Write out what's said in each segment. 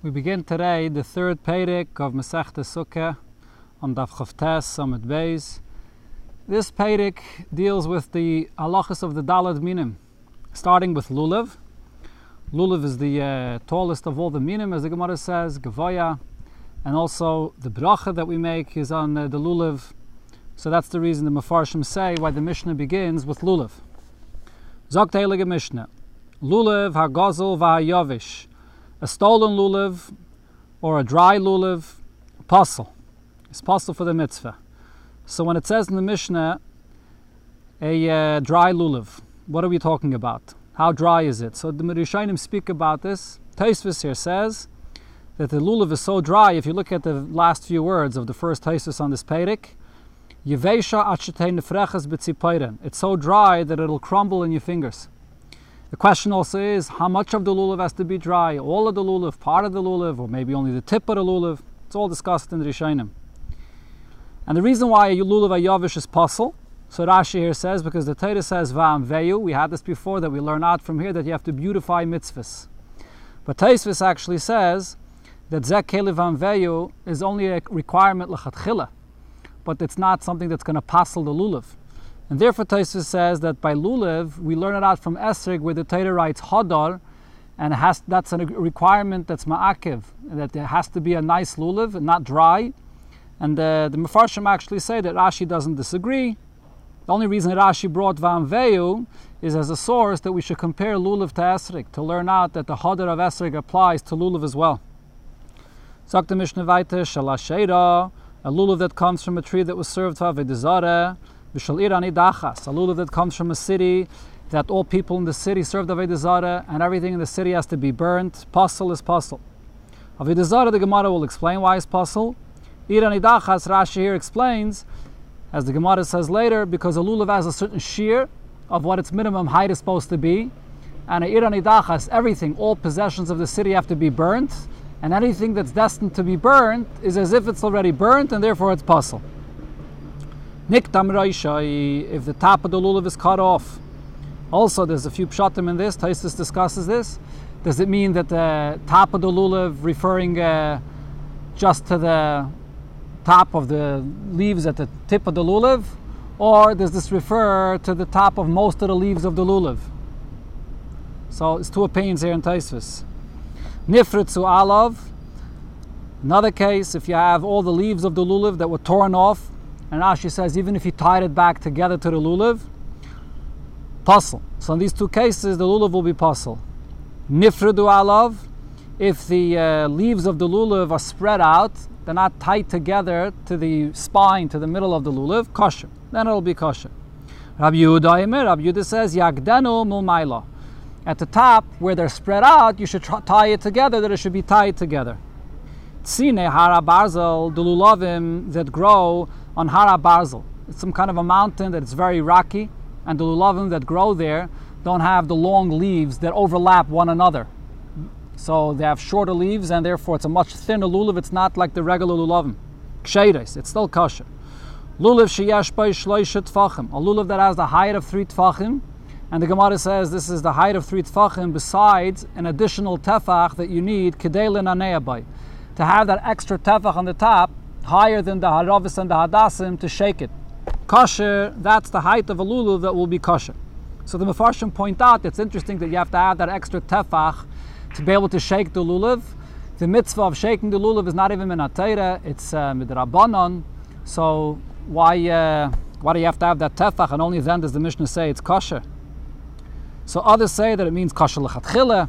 We begin today the third Perek of Masechta Sukkah on Daf Chavtes Summit Beis. This Perek deals with the halachas of the Dalad Minim, starting with Lulav. Lulav is the uh, tallest of all the Minim, as the Gemara says, Gavoya, and also the bracha that we make is on uh, the Lulav. So that's the reason the Mefarshim say why the Mishnah begins with Lulav. Zogt Mishnah. Lulav ha-gozel va-yavish a stolen lulav or a dry lulav, pasul. It's pasul for the mitzvah. So when it says in the Mishnah, a uh, dry lulav, what are we talking about? How dry is it? So the Mirishainim speak about this. Taisvis here says that the lulav is so dry, if you look at the last few words of the first Taisvis on this Perek, it's so dry that it'll crumble in your fingers. The question also is how much of the lulav has to be dry? All of the lulav, part of the lulav, or maybe only the tip of the lulav. It's all discussed in the Rishonim. And the reason why a lulav ayavish is pasul, so Rashi here says, because the Torah says va'am veyu, we had this before that we learn out from here that you have to beautify mitzvahs. But Taisvis actually says that zek va'am veyu is only a requirement lechatchila, but it's not something that's going to puzzle the lulav. And therefore, Taisus says that by lulav, we learn it out from Esrig, where the Torah writes hadar, and has, that's a requirement that's ma'akiv, that there has to be a nice lulav, and not dry. And uh, the Mefarshim actually say that Rashi doesn't disagree. The only reason Rashi brought Van Veyu is as a source that we should compare lulav to Esrig, to learn out that the hadar of Esrig applies to lulav as well. Sagt the Mishnah weiter, Shalasheira, a lulav that comes from a tree that was served for Avodah Zarah, Ir Hanidachas, a lulav that comes from a city that all people in the city serve the Avodah and everything in the city has to be burnt. Pasul is pasul. Avodah the Gemara will explain why it's pasul. Ir Hanidachas, Rashi here explains, as the Gemara says later, because a lulav has a certain shear of what its minimum height is supposed to be. And a ir hanidachas, everything, all possessions of the city have to be burnt. And anything that's destined to be burnt is as if it's already burnt, and therefore it's pasul. Niktam Raishai, if the top of the lulav is cut off. Also, there's a few pshatim in this. Taisus discusses this. Does it mean that the top of the lulav, referring uh, just to the top of the leaves at the tip of the lulav, or does this refer to the top of most of the leaves of the lulav? So it's two opinions here in Taisvis. Nifritzu alav. Another case, if you have all the leaves of the lulav that were torn off, and Rashi says even if he tied it back together to the lulav, pasul. So in these two cases, the lulav will be pasul. Nifredu alav, if the uh, leaves of the lulav are spread out, they're not tied together to the spine, to the middle of the lulav, kosher. Then it'll be kosher. Rabbi Yehuda Rabbi Yehuda says, Yagdenu mulmaila. At the top, where they're spread out, you should tie it together, that it should be tied together. Tzine hara barzel, the lulavim that grow on Hara. It's some kind of a mountain that is very rocky, and the lulavim that grow there don't have the long leaves that overlap one another. So they have shorter leaves, and therefore it's a much thinner lulav. It's not like the regular lulavim. Ksheiris, it's still kosher. Lulav sheyesh by shloisha tfachim, a lulav that has the height of three tfachim, and the Gemara says this is the height of three tfachim besides an additional tefach that you need kedelin aneabai, to have that extra tefach on the top higher than the haravis and the hadassim to shake it. Kosher, that's the height of a lulav that will be kosher. So the Mefarshim point out it's interesting that you have to add that extra tefach to be able to shake the lulav. The mitzvah of shaking the lulav is not even min it's uh, midrabanon. So why uh, why do you have to have that tefach and only then does the Mishnah say it's kosher? So others say that it means kosher lechatchila,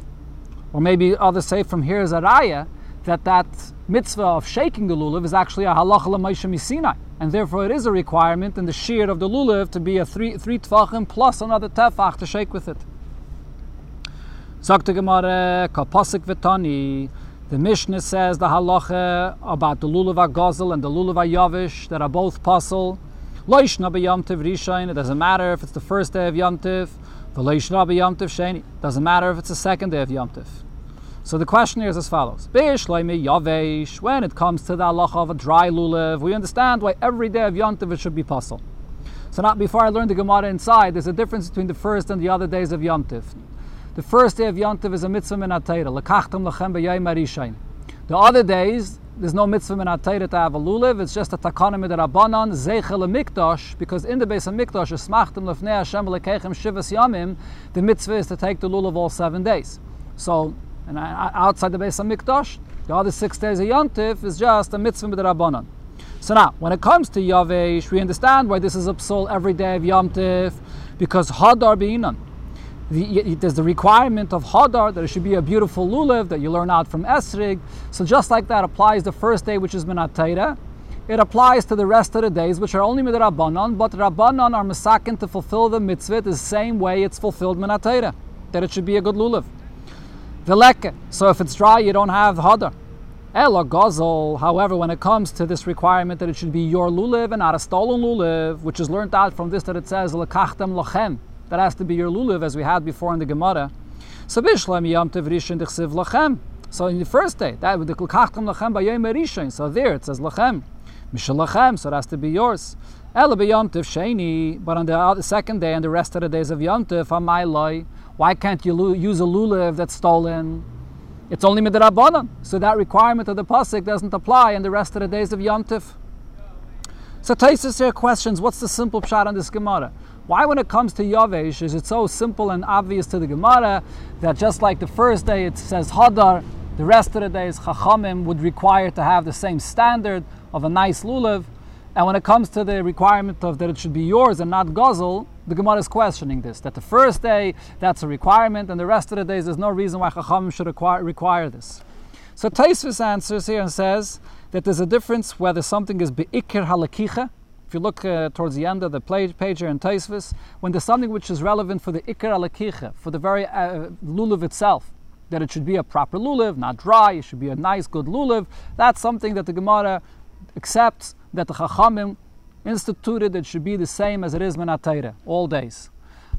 or maybe others say from here is a raya that that mitzvah of shaking the lulav is actually a halacha l'maisha misinai, and therefore it is a requirement in the shear of the lulav to be a three three tefachim plus another tefach to shake with it. Gemara. The Mishnah says the halacha about the lulav agazel and the lulav yavish that are both pasul. Loishna b'yamtiv rishain. It doesn't matter if it's the first day of yamtiv. The loishna b'yamtiv sheni. Doesn't matter if it's the second day of yom yamtiv. So the question here is as follows: When it comes to the halacha of a dry lulav, we understand why every day of Yontiv should be pasul. So not before I learn the Gemara inside, there's a difference between the first and the other days of Yontiv. The first day of Yontiv is a mitzvah min Lekachtem lechem b'yayim. The other days, there's no mitzvah min to have a lulav. It's just a takana mit rabbanon zeichel mikdash because in the base of mikdash esmachtem lefnei Hashem lekechem shivas yamim. The mitzvah is to take the lulav all seven days. So, and outside the base of mikdash, the other six days of yontif is just a mitzvah mit rabbanon. So now, when it comes to Yavesh, we understand why this is a psal every day of Yom Tif, because Hadar Beinan the, there's the requirement of hadar that it should be a beautiful lulav that you learn out from esrig. So just like that applies the first day, which is minatayra, it applies to the rest of the days, which are only midrabanan, but rabbanon are masakin to fulfill the mitzvah the same way it's fulfilled minatayra, that it should be a good lulav. Veleke, so if it's dry, you don't have hadar. Ela gozel, however, when it comes to this requirement that it should be your lulav and not a stolen lulav, which is learned out from this that it says lekachtem lachem, that has to be your lulav, as we had before in the Gemara. So bishlam yom tevrishin dechsiv lachem. So in the first day, that with the kachtam lachem bayom erishin. So there it says lachem, mishal lachem. So it has to be yours. Ela b'yom sheni. But on the second day and the rest of the days of yom tev, loy. Why can't you use a lulav that's stolen? It's only midrabanan. So that requirement of the pasuk doesn't apply in the rest of the days of yom tev. So Taisus here questions, what's the simple shot on this Gemara? Why, when it comes to Yavesh, is it so simple and obvious to the Gemara that just like the first day it says Hadar, the rest of the days Chachamim would require to have the same standard of a nice lulav, and when it comes to the requirement of that it should be yours and not Gozel, the Gemara is questioning this. That the first day that's a requirement, and the rest of the days there's no reason why Chachamim should require, require this. So Taisvis answers here and says that there's a difference whether something is be'ikir halakicha, if you look uh, towards the end of the page, here in Taisvis, when there's something which is relevant for the ikir Alakicha, for the very uh, lulav itself, that it should be a proper lulav, not dry, it should be a nice, good lulav, that's something that the Gemara accepts that the Chachamim instituted it should be the same as it is Menatayre, all days.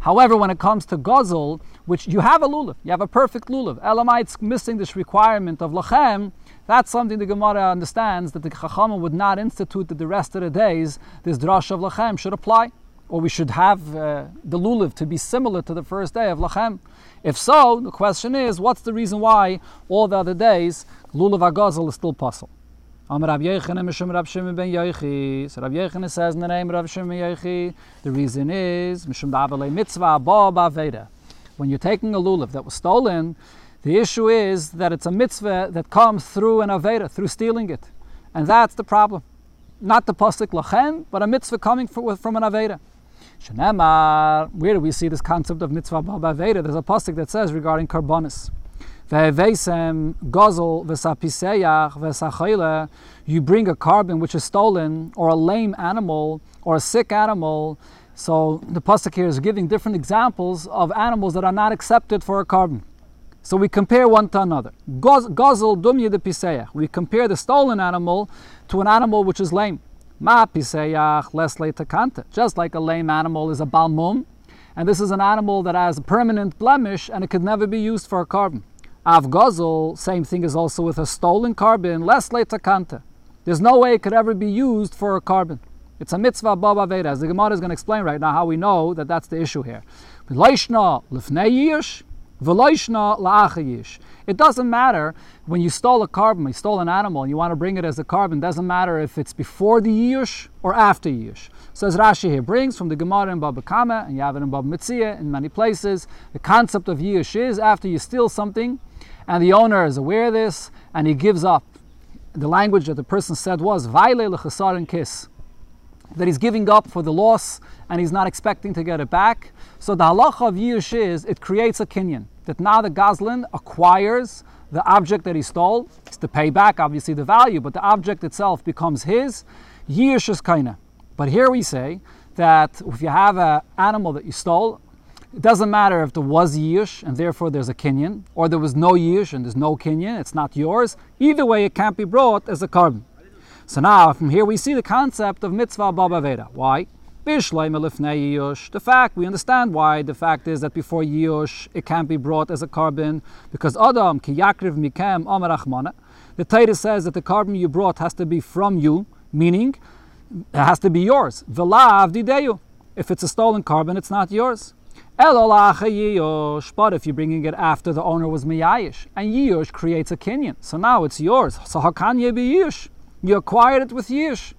However, when it comes to Gozel, which you have a lulav, you have a perfect lulav, Elamites missing this requirement of Lachem, that's something the Gemara understands that the Chachama would not institute that the rest of the days this drash of Lachem should apply. Or we should have uh, the lulav to be similar to the first day of Lachem. If so, the question is, what's the reason why all the other days lulav agazel is still possible? Yechene Mishum Rab Shimon ben Yoichi. So Rab Yechene says in the name Rab Shimon ben Yoichi, the reason is Mishum Ba'avalei Mitzvah Ba Ba'veda. When you're taking a lulav that was stolen, the issue is that it's a mitzvah that comes through an Aveda, through stealing it. And that's the problem. Not the Pasuk Lachem, but a mitzvah coming from an Aveda. Shanamar, where do we see this concept of mitzvah Aveda? There's a Pasuk that says regarding Karbonis. You bring a korban which is stolen, or a lame animal, or a sick animal. So the pasuk here is giving different examples of animals that are not accepted for a korban. So we compare one to another. Gozel dumya de piseyach. We compare the stolen animal to an animal which is lame. Ma piseyach les takanta. Just like a lame animal is a balmum, and this is an animal that has a permanent blemish and it could never be used for a korban. Av gozel, same thing is also with a stolen korban, les takanta. There's no way it could ever be used for a korban. It's a mitzvah baba veda. As the Gemara is going to explain right now how we know that that's the issue here. It doesn't matter when you stole a korban, you stole an animal, and you want to bring it as a korban, it doesn't matter if it's before the Yish or after Yush. So as Rashi here brings from the Gemara in Baba Kama, and it in Baba Mitzia in many places, the concept of Yish is after you steal something, and the owner is aware of this, and he gives up. The language that the person said was, Vaile kiss that he's giving up for the loss and he's not expecting to get it back. So the halacha of Yush is it creates a kinyan that now the Gazlan acquires the object that he stole. It's to pay back, obviously, the value, but the object itself becomes his. Yish is kaina. But here we say that if you have an animal that you stole, it doesn't matter if there was yish and therefore there's a Kinyan, or there was no yish and there's no Kinyan, it's not yours. Either way, it can't be brought as a korban. So now, from here we see the concept of mitzvah baba veda. Why? The fact, we understand why. The fact is that before Yush, it can't be brought as a korban because Adam, ki yakriv mikem amarachmana. The Torah says that the korban you brought has to be from you, meaning it has to be yours. Velav dideyu. If it's a stolen korban, it's not yours. But if you're bringing it after the owner was miyayish, and yiyush creates a kinyan, so now it's yours. So how can you be yiyush? You acquired it with yish.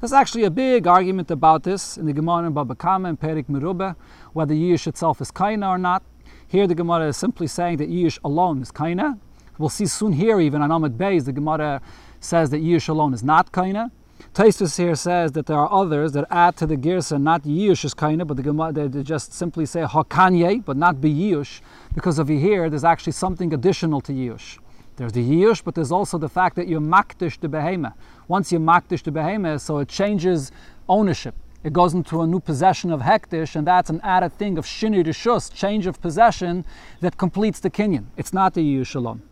There's actually a big argument about this in the Gemara in Baba Kama and Perik Merubah, whether yish itself is kaina or not. Here the Gemara is simply saying that yish alone is kaina. We'll see soon here even on Amud Beis, the Gemara says that yish alone is not kaina. Taistus here says that there are others that add to the girsa not Yush is kind but the they just simply say hakanye, but not be Yush, because over here there's actually something additional to Yush. There's the Yush, but there's also the fact that you're makdish the behema. Once you're makdish the behema, so it changes ownership. It goes into a new possession of hektish, and that's an added thing of shini rishus, change of possession, that completes the kinyan. It's not the Yush alone.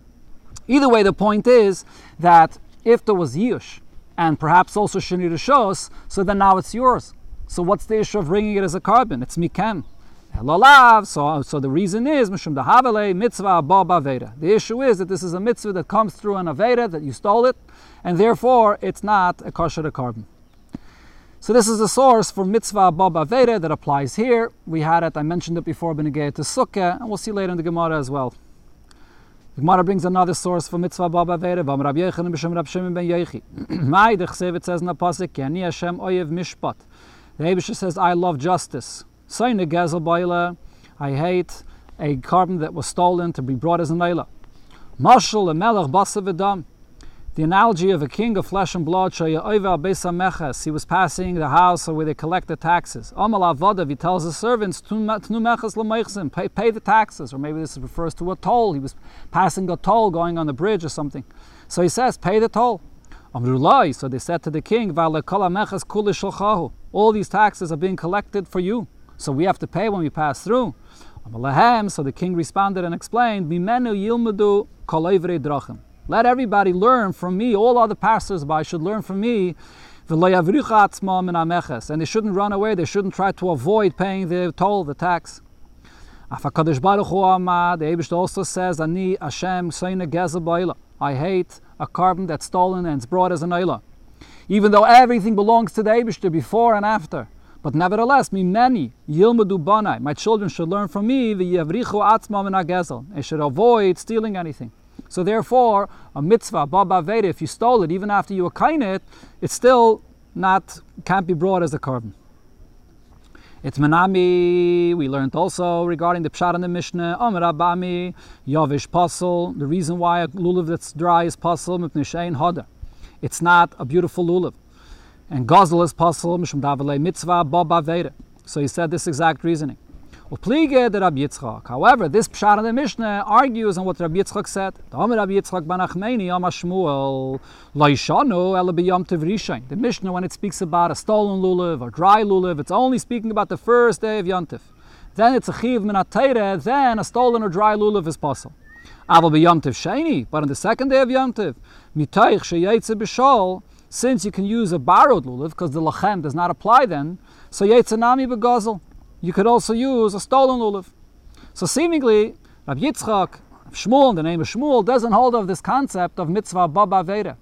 Either way, the point is that if there was Yush, and perhaps also Shani Rishos, so then now it's yours. So what's the issue of bringing it as a korban? It's Mikan. So, uh, so the reason is Mishum Dahavale mitzvah Baba Veda. The issue is that this is a mitzvah that comes through an Aveda, that you stole it, and therefore it's not a kosher korban. So this is the source for mitzvah Baba Veda that applies here. We had it, I mentioned it before, Benegay to Sukkah, and we'll see later in the Gemara as well. The Gemara brings another source for mitzvah baba vere, vam Rabbi Yechanan b'shem Rab Shimon ben Yechi. Mai the Chsevet says in the Pasuk, Ani Hashem oyev mishpat. The Abisha says, I love justice. Sayne gezel boile, I hate a korban that was stolen to be brought as an eila. Mashal melech basav edam the analogy of a king of flesh and blood, he was passing the house where they collect the taxes. He tells his servants, pay, pay the taxes, or maybe this refers to a toll. He was passing a toll going on the bridge or something. So he says, pay the toll. So they said to the king, all these taxes are being collected for you. So we have to pay when we pass through. So the king responded and explained, let everybody learn from me. All other passers-by should learn from me. And they shouldn't run away. They shouldn't try to avoid paying the toll, the tax. The Abish also says, Ani Hashem I hate a korban that's stolen and it's brought as an oila. Even though everything belongs to the Abishter before and after. But nevertheless, me many. My children should learn from me. They should avoid stealing anything. So therefore, a mitzvah, baba veda, if you stole it, even after you akain it, it's still not, can't be brought as a korban. It's menami. We learned also regarding the pshat in the Mishnah. Omer abami yavish pasel. The reason why a lulav that's dry is pasel mipnishain hoda. It's not a beautiful lulav. And gazel is pasel mishum mitzvah baba veda. So he said this exact reasoning. Upliege der Rabbi Yitzchak. However, this Pshar in the Mishnah argues on what Rabbi Yitzchak said. The Rabbi Yitzchak ben B'Yom Tev The Mishnah, when it speaks about a stolen lulav or dry lulav, it's only speaking about the first day of Yontif. Then it's a chiv min then a stolen or dry lulav is possible. Aval Tev Sheni, but on the second day of Yontif, Mitaych B'Shol, since you can use a borrowed lulav, because the lachem does not apply then, so Yetze Nami B'Gazel you could also use a stolen lulav. So seemingly, Rabbi Yitzchak, Shmuel, the name of Shmuel, doesn't hold of this concept of mitzvah baba veda.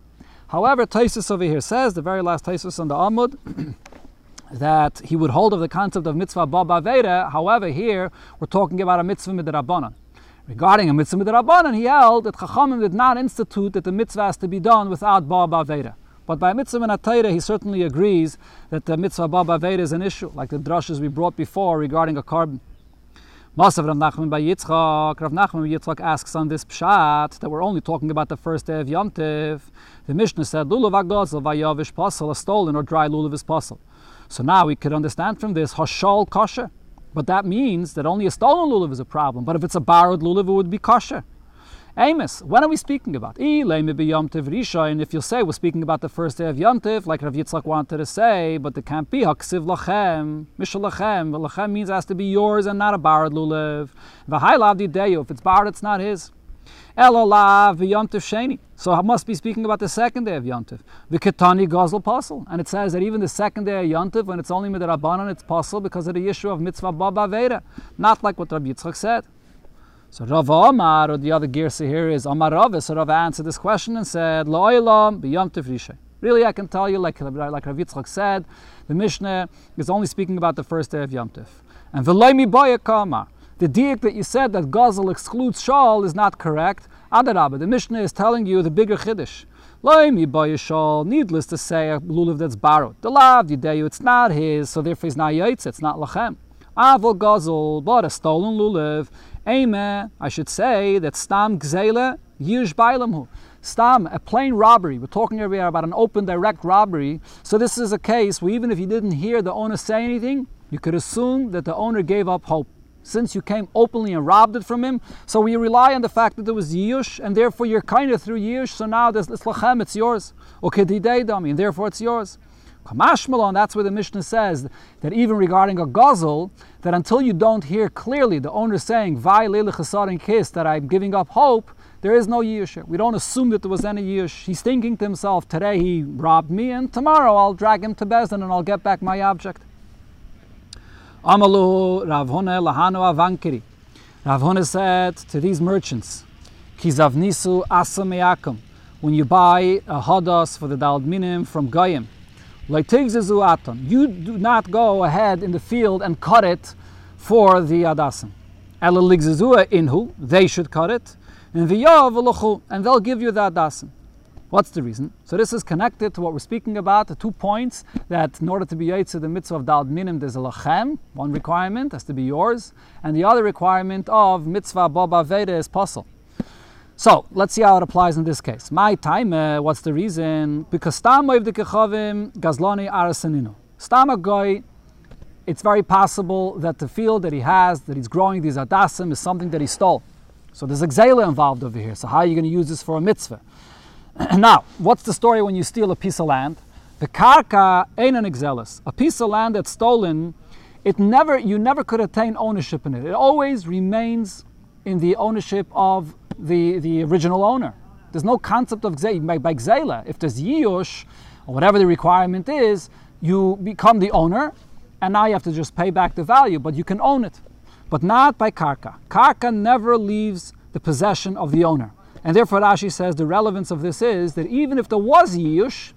However, Taisus over here says, the very last Taisus on the Amud, that he would hold of the concept of mitzvah baba veda. However, here we're talking about a mitzvah midrabanan. Regarding a mitzvah midrabanan, he held that Chachamim did not institute that the mitzvah has to be done without baba veda. But by mitzvah and atayra, he certainly agrees that the mitzvah baba veda is an issue, like the drushes we brought before regarding a korban. Masav Rav Nachman bar Yitzchak. Rav Nachman bar Yitzchak asks on this pshat that we're only talking about the first day of Yom Tiv. The Mishnah said, Lulav agazel vayavish pasal, a stolen or dry lulav is pasal. So now we could understand from this, hashal kosher. But that means that only a stolen lulav is a problem. But if it's a borrowed lulav, it would be kosher. Amos, when are we speaking about? And if you'll say we're speaking about the first day of Yom Tiv, like Rav Yitzchak wanted to say, but it can't be Haksiv Lachem, Mishal Lachem. Lachem means it has to be yours and not a Barad Lulev. V'hailav Dideyo, if it's Barad, it's not his. Elolav Yom Tiv Sheni. So I must be speaking about the second day of Tiv. V'ketani Gazal Pasul. And it says that even the second day of Yom Tiv, when it's only Midrabanan, it's possible because of the issue of Mitzvah Baba Veda. Not like what Rabbi Yitzchak said. So Rav Omar, or the other girsa here is Omar Rav, so Rav answered this question and said, Lo'ilam b'yom tivrishay. Really, I can tell you, like, like Rav Yitzchak said, the Mishnah is only speaking about the first day of Yom Tif. And v'loimi boya kama. The diak that you said that Gazel excludes Shal is not correct. Adarabba, the Mishnah is telling you the bigger Chiddush. Loimi boya Shal, needless to say, a lulav that's borrowed. The lav, Yudeyu, it's not his, so therefore it's not yaitz, it's not lachem. Avol Gazel, but a stolen lulav. Amen. I should say that Stam Gzele, Yish Bailamhu. Stam, a plain robbery. We're talking here about an open, direct robbery. So this is a case where even if you didn't hear the owner say anything, you could assume that the owner gave up hope. Since you came openly and robbed it from him, so we rely on the fact that there was Yush, and therefore you're kind of through Yush, so now there's Lachem, it's yours. Okay, Dami, and therefore it's yours. Kamashmalon, that's where the Mishnah says that even regarding a guzzle, that until you don't hear clearly the owner saying, Vai and kiss, that I'm giving up hope, there is no Yush. We don't assume that there was any Yush. He's thinking to himself, today he robbed me, and tomorrow I'll drag him to Bezdin and I'll get back my object. Amalu Rav Huna Lahanu Avankiri. Rav Huna said to these merchants, Kizavnisu Asameyakum. When you buy a hadas for the Daldminim from Goyim. You do not go ahead in the field and cut it for the adasim. inhu. They should cut it. And and they'll give you the adasim. What's the reason? So this is connected to what we're speaking about, the two points that in order to be Yaitse the mitzvah of Dal Minim, there's a lachem, one requirement has to be yours, and the other requirement of mitzvah Baba Veda is pasul. So let's see how it applies in this case. My time, uh, what's the reason? Because Stam of the Kechavim Gazlani Arasanino. Stam goy, it's very possible that the field that he has, that he's growing these adasim, is something that he stole. So there's exela involved over here. So how are you going to use this for a mitzvah? now, what's the story when you steal a piece of land? The karka ain't an exelis. A piece of land that's stolen, it never you never could attain ownership in it. It always remains in the ownership of the, the original owner. There's no concept of gzela. By, by gzela, if there's yiyush, or whatever the requirement is, you become the owner, and now you have to just pay back the value, but you can own it. But not by karka. Karka never leaves the possession of the owner. And therefore, Rashi says the relevance of this is that even if there was Yiyush,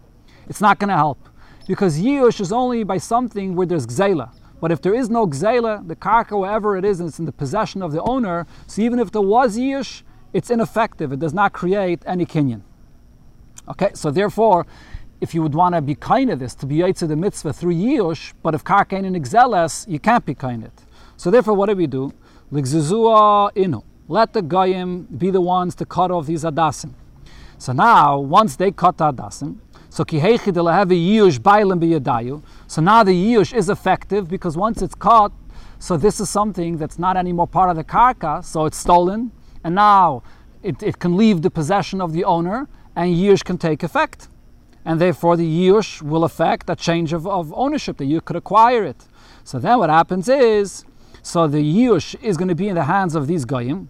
it's not going to help. Because Yiyush is only by something where there's Gzela. But if there is no Gzela, the karka, wherever it is, it's in the possession of the owner, so even if there was Yiyush, it's ineffective. It does not create any kinyan. Okay, so therefore, if you would want to be kind of this, to be Yaitse the mitzvah through Yiyush, but if karka ain't in Gzelas, you can't be kind it. So therefore, what do we do? Ligzizua inu. Let the goyim be the ones to cut off these adasim. So now, once they cut the adasim, so kihechi de have yush bailim biyadayu. So now the yush is effective because once it's cut, so this is something that's not anymore part of the karka, so it's stolen, and now it, it can leave the possession of the owner, and yush can take effect. And therefore the yush will affect a change of, of ownership, that you could acquire it. So then what happens is, so the yush is going to be in the hands of these goyim,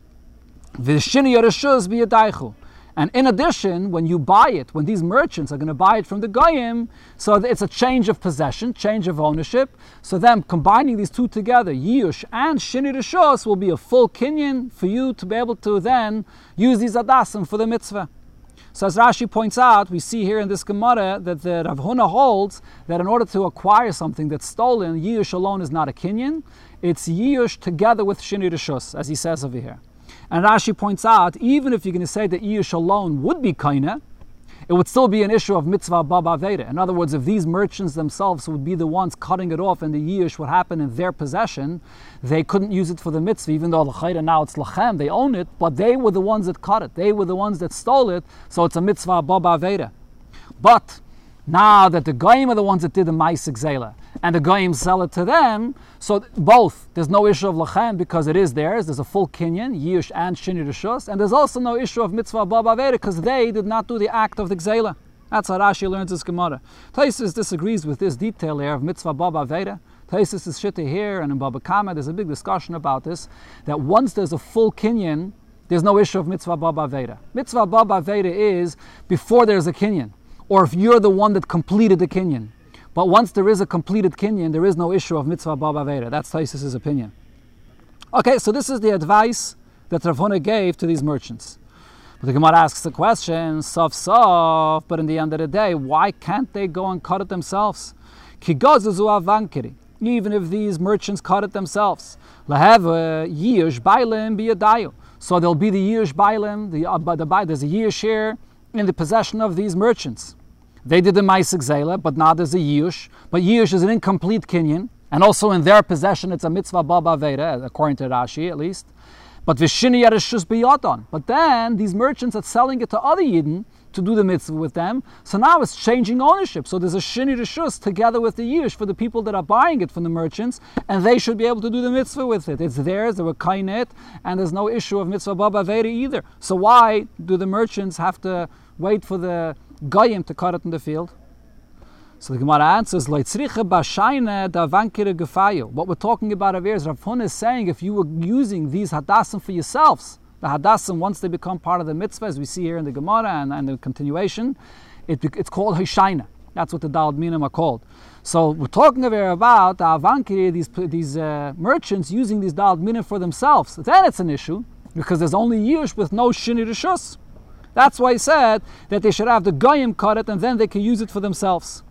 and in addition, when you buy it, when these merchants are going to buy it from the Goyim, so it's a change of possession, change of ownership. So then combining these two together, Yush and Shini Rishos, will be a full kinyan for you to be able to then use these adasim for the mitzvah. So as Rashi points out, we see here in this Gemara that the Rav Huna holds that in order to acquire something that's stolen, Yush alone is not a kinyan. It's Yush together with Shini Rishos, as he says over here. And Rashi points out, even if you're going to say that Iyush alone would be kaina, it would still be an issue of mitzvah baba veda. In other words, if these merchants themselves would be the ones cutting it off and the yish would happen in their possession, they couldn't use it for the mitzvah, even though now it's lachem, they own it, but they were the ones that cut it. They were the ones that stole it, so it's a mitzvah baba veda. But now that the goyim are the ones that did the ma'isik zela, and the goyim sell it to them, so both, there's no issue of lachem because it is theirs. There's a full kinyan, yish and shini rishos, and there's also no issue of mitzvah baba veda because they did not do the act of the gzela. That's how Rashi learns his Gemara. Taisus disagrees with this detail here of mitzvah baba veda. Taisus is shitta here, and in Baba Kama there's a big discussion about this. That once there's a full kinyan, there's no issue of mitzvah baba veda. Mitzvah baba veda is before there's a kinyan, or if you're the one that completed the kinyan. But once there is a completed kinyan, there is no issue of mitzvah baba veda. That's Taisus' opinion. Okay, so this is the advice that Rav Huna gave to these merchants. But the Gemara asks the question, sof sof, but in the end of the day, why can't they go and cut it themselves? Even if these merchants cut it themselves. Biyadayu. So there'll be the yish bailim, the, uh, the, there's a yish share in the possession of these merchants. They did the Maisik Zela, but not as a Yush. But Yush is an incomplete Kinyan, and also in their possession it's a mitzvah baba veda, according to Rashi at least. But Vishini Yarishus Biyadon. But then these merchants are selling it to other Yidden to do the mitzvah with them. So now it's changing ownership. So there's a Shini Rishus together with the Yish for the people that are buying it from the merchants, and they should be able to do the mitzvah with it. It's theirs, they were kainet, and there's no issue of mitzvah baba veda either. So why do the merchants have to wait for the goyim to cut it in the field. So the Gemara answers. What we're talking about over here is Rav is saying if you were using these hadassim for yourselves, the hadassim, once they become part of the mitzvah, as we see here in the Gemara and, and the continuation, it, it's called Hishayna. That's what the Dalad Minim are called. So we're talking here about the Avankiri, these, these uh, merchants using these Dalad Minim for themselves. Then it's an issue, because there's only Yish with no Shini Rishus. That's why he said that they should have the goyim cut it and then they can use it for themselves.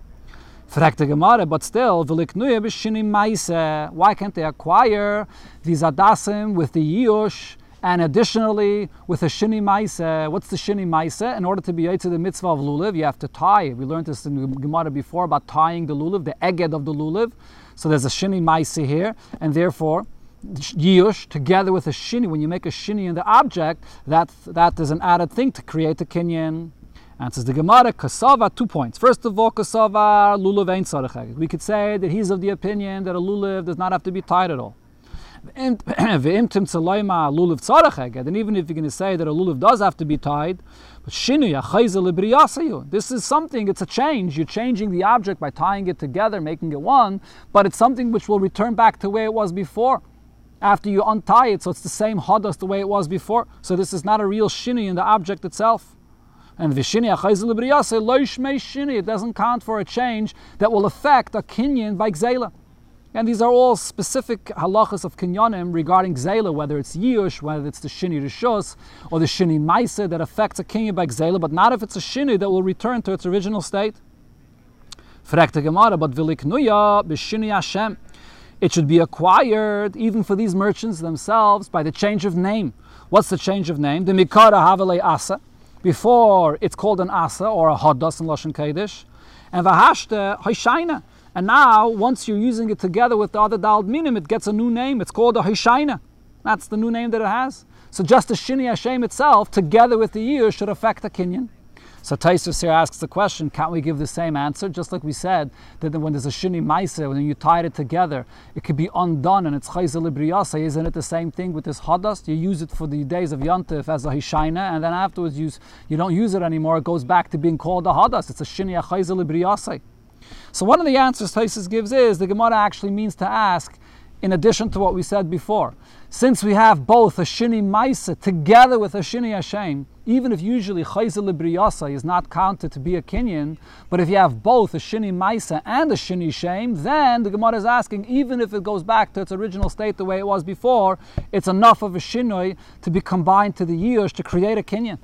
but still, why can't they acquire these adasim with the yush and additionally with a shini maise? What's the shini maise? In order to be to the mitzvah of lulav, you have to tie. We learned this in Gemara before about tying the lulav, the eged of the lulav. So there's a shini maise here, and therefore Yush together with a shini. When you make a shini in the object, that that is an added thing to create a kinyan. Answers the Gemara, kasava, two points. First of all, kasava, lulav ain't. We could say that he's of the opinion that a lulav does not have to be tied at all. And even if you're going to say that a lulav does have to be tied, but this is something, it's a change. You're changing the object by tying it together, making it one, but it's something which will return back to where it was before after you untie it, so it's the same hadas the way it was before. So this is not a real shini in the object itself. And v'shini shini, it doesn't count for a change that will affect a kinyan by gzela. And these are all specific halachas of kinyanim regarding gzela, whether it's yush, whether it's the shini rishos, or the shini maisa that affects a kinyan by gzela, but not if it's a shini that will return to its original state. Gemara, but b'shini Hashem. It should be acquired even for these merchants themselves by the change of name. What's the change of name? The Mikara Havale Asa. Before it's called an Asa or a Hadas in Lashon Kodesh. And Vahashta Haishaina. And now, once you're using it together with the other Dald Minim, it gets a new name. It's called a Haishaina. That's the new name that it has. So just the Shini Hashem itself, together with the year, should affect the Kinyan. So Taisus here asks the question, can't we give the same answer? Just like we said, that when there's a shini maisa, when you tie it together, it could be undone and it's chayzel libriyasa. Isn't it the same thing with this hadas? You use it for the days of Yantif as a hishaina, and then afterwards you, you don't use it anymore. It goes back to being called a hadas. It's a shini chayzel libriyasa. So one of the answers Taisus gives is, the Gemara actually means to ask, in addition to what we said before, since we have both a shini maisa together with a shini Hashem, even if usually chayzel libriyasa is not counted to be a kinyan, but if you have both a shini maisa and a shini shem, then the Gemara is asking, even if it goes back to its original state the way it was before, it's enough of a shinoi to be combined to the years to create a kinyan.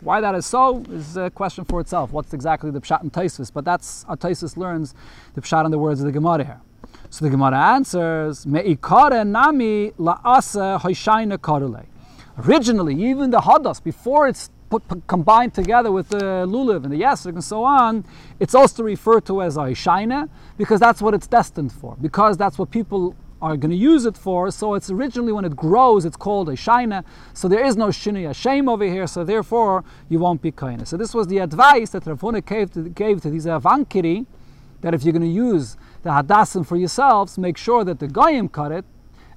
Why that is so is a question for itself. What's exactly the pshat in Taisus? But that's how Taisus learns the pshat in the words of the Gemara here. So the Gemara answers, Me'ikare nami la'asa hoishayna karule. Originally, even the hadas, before it's put, combined together with the lulav and the yasrik and so on, it's also referred to as a because that's what it's destined for. Because that's what people are going to use it for. So it's originally when it grows, it's called a shaina. So there is no shini a shame over here. So therefore, you won't be kaina. So this was the advice that Rav Huna gave to, gave to these avankiri that if you're going to use the hadassim for yourselves, make sure that the goyim cut it,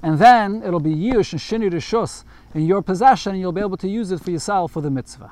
and then it'll be yush and shini rishus in your possession, and you'll be able to use it for yourself for the mitzvah.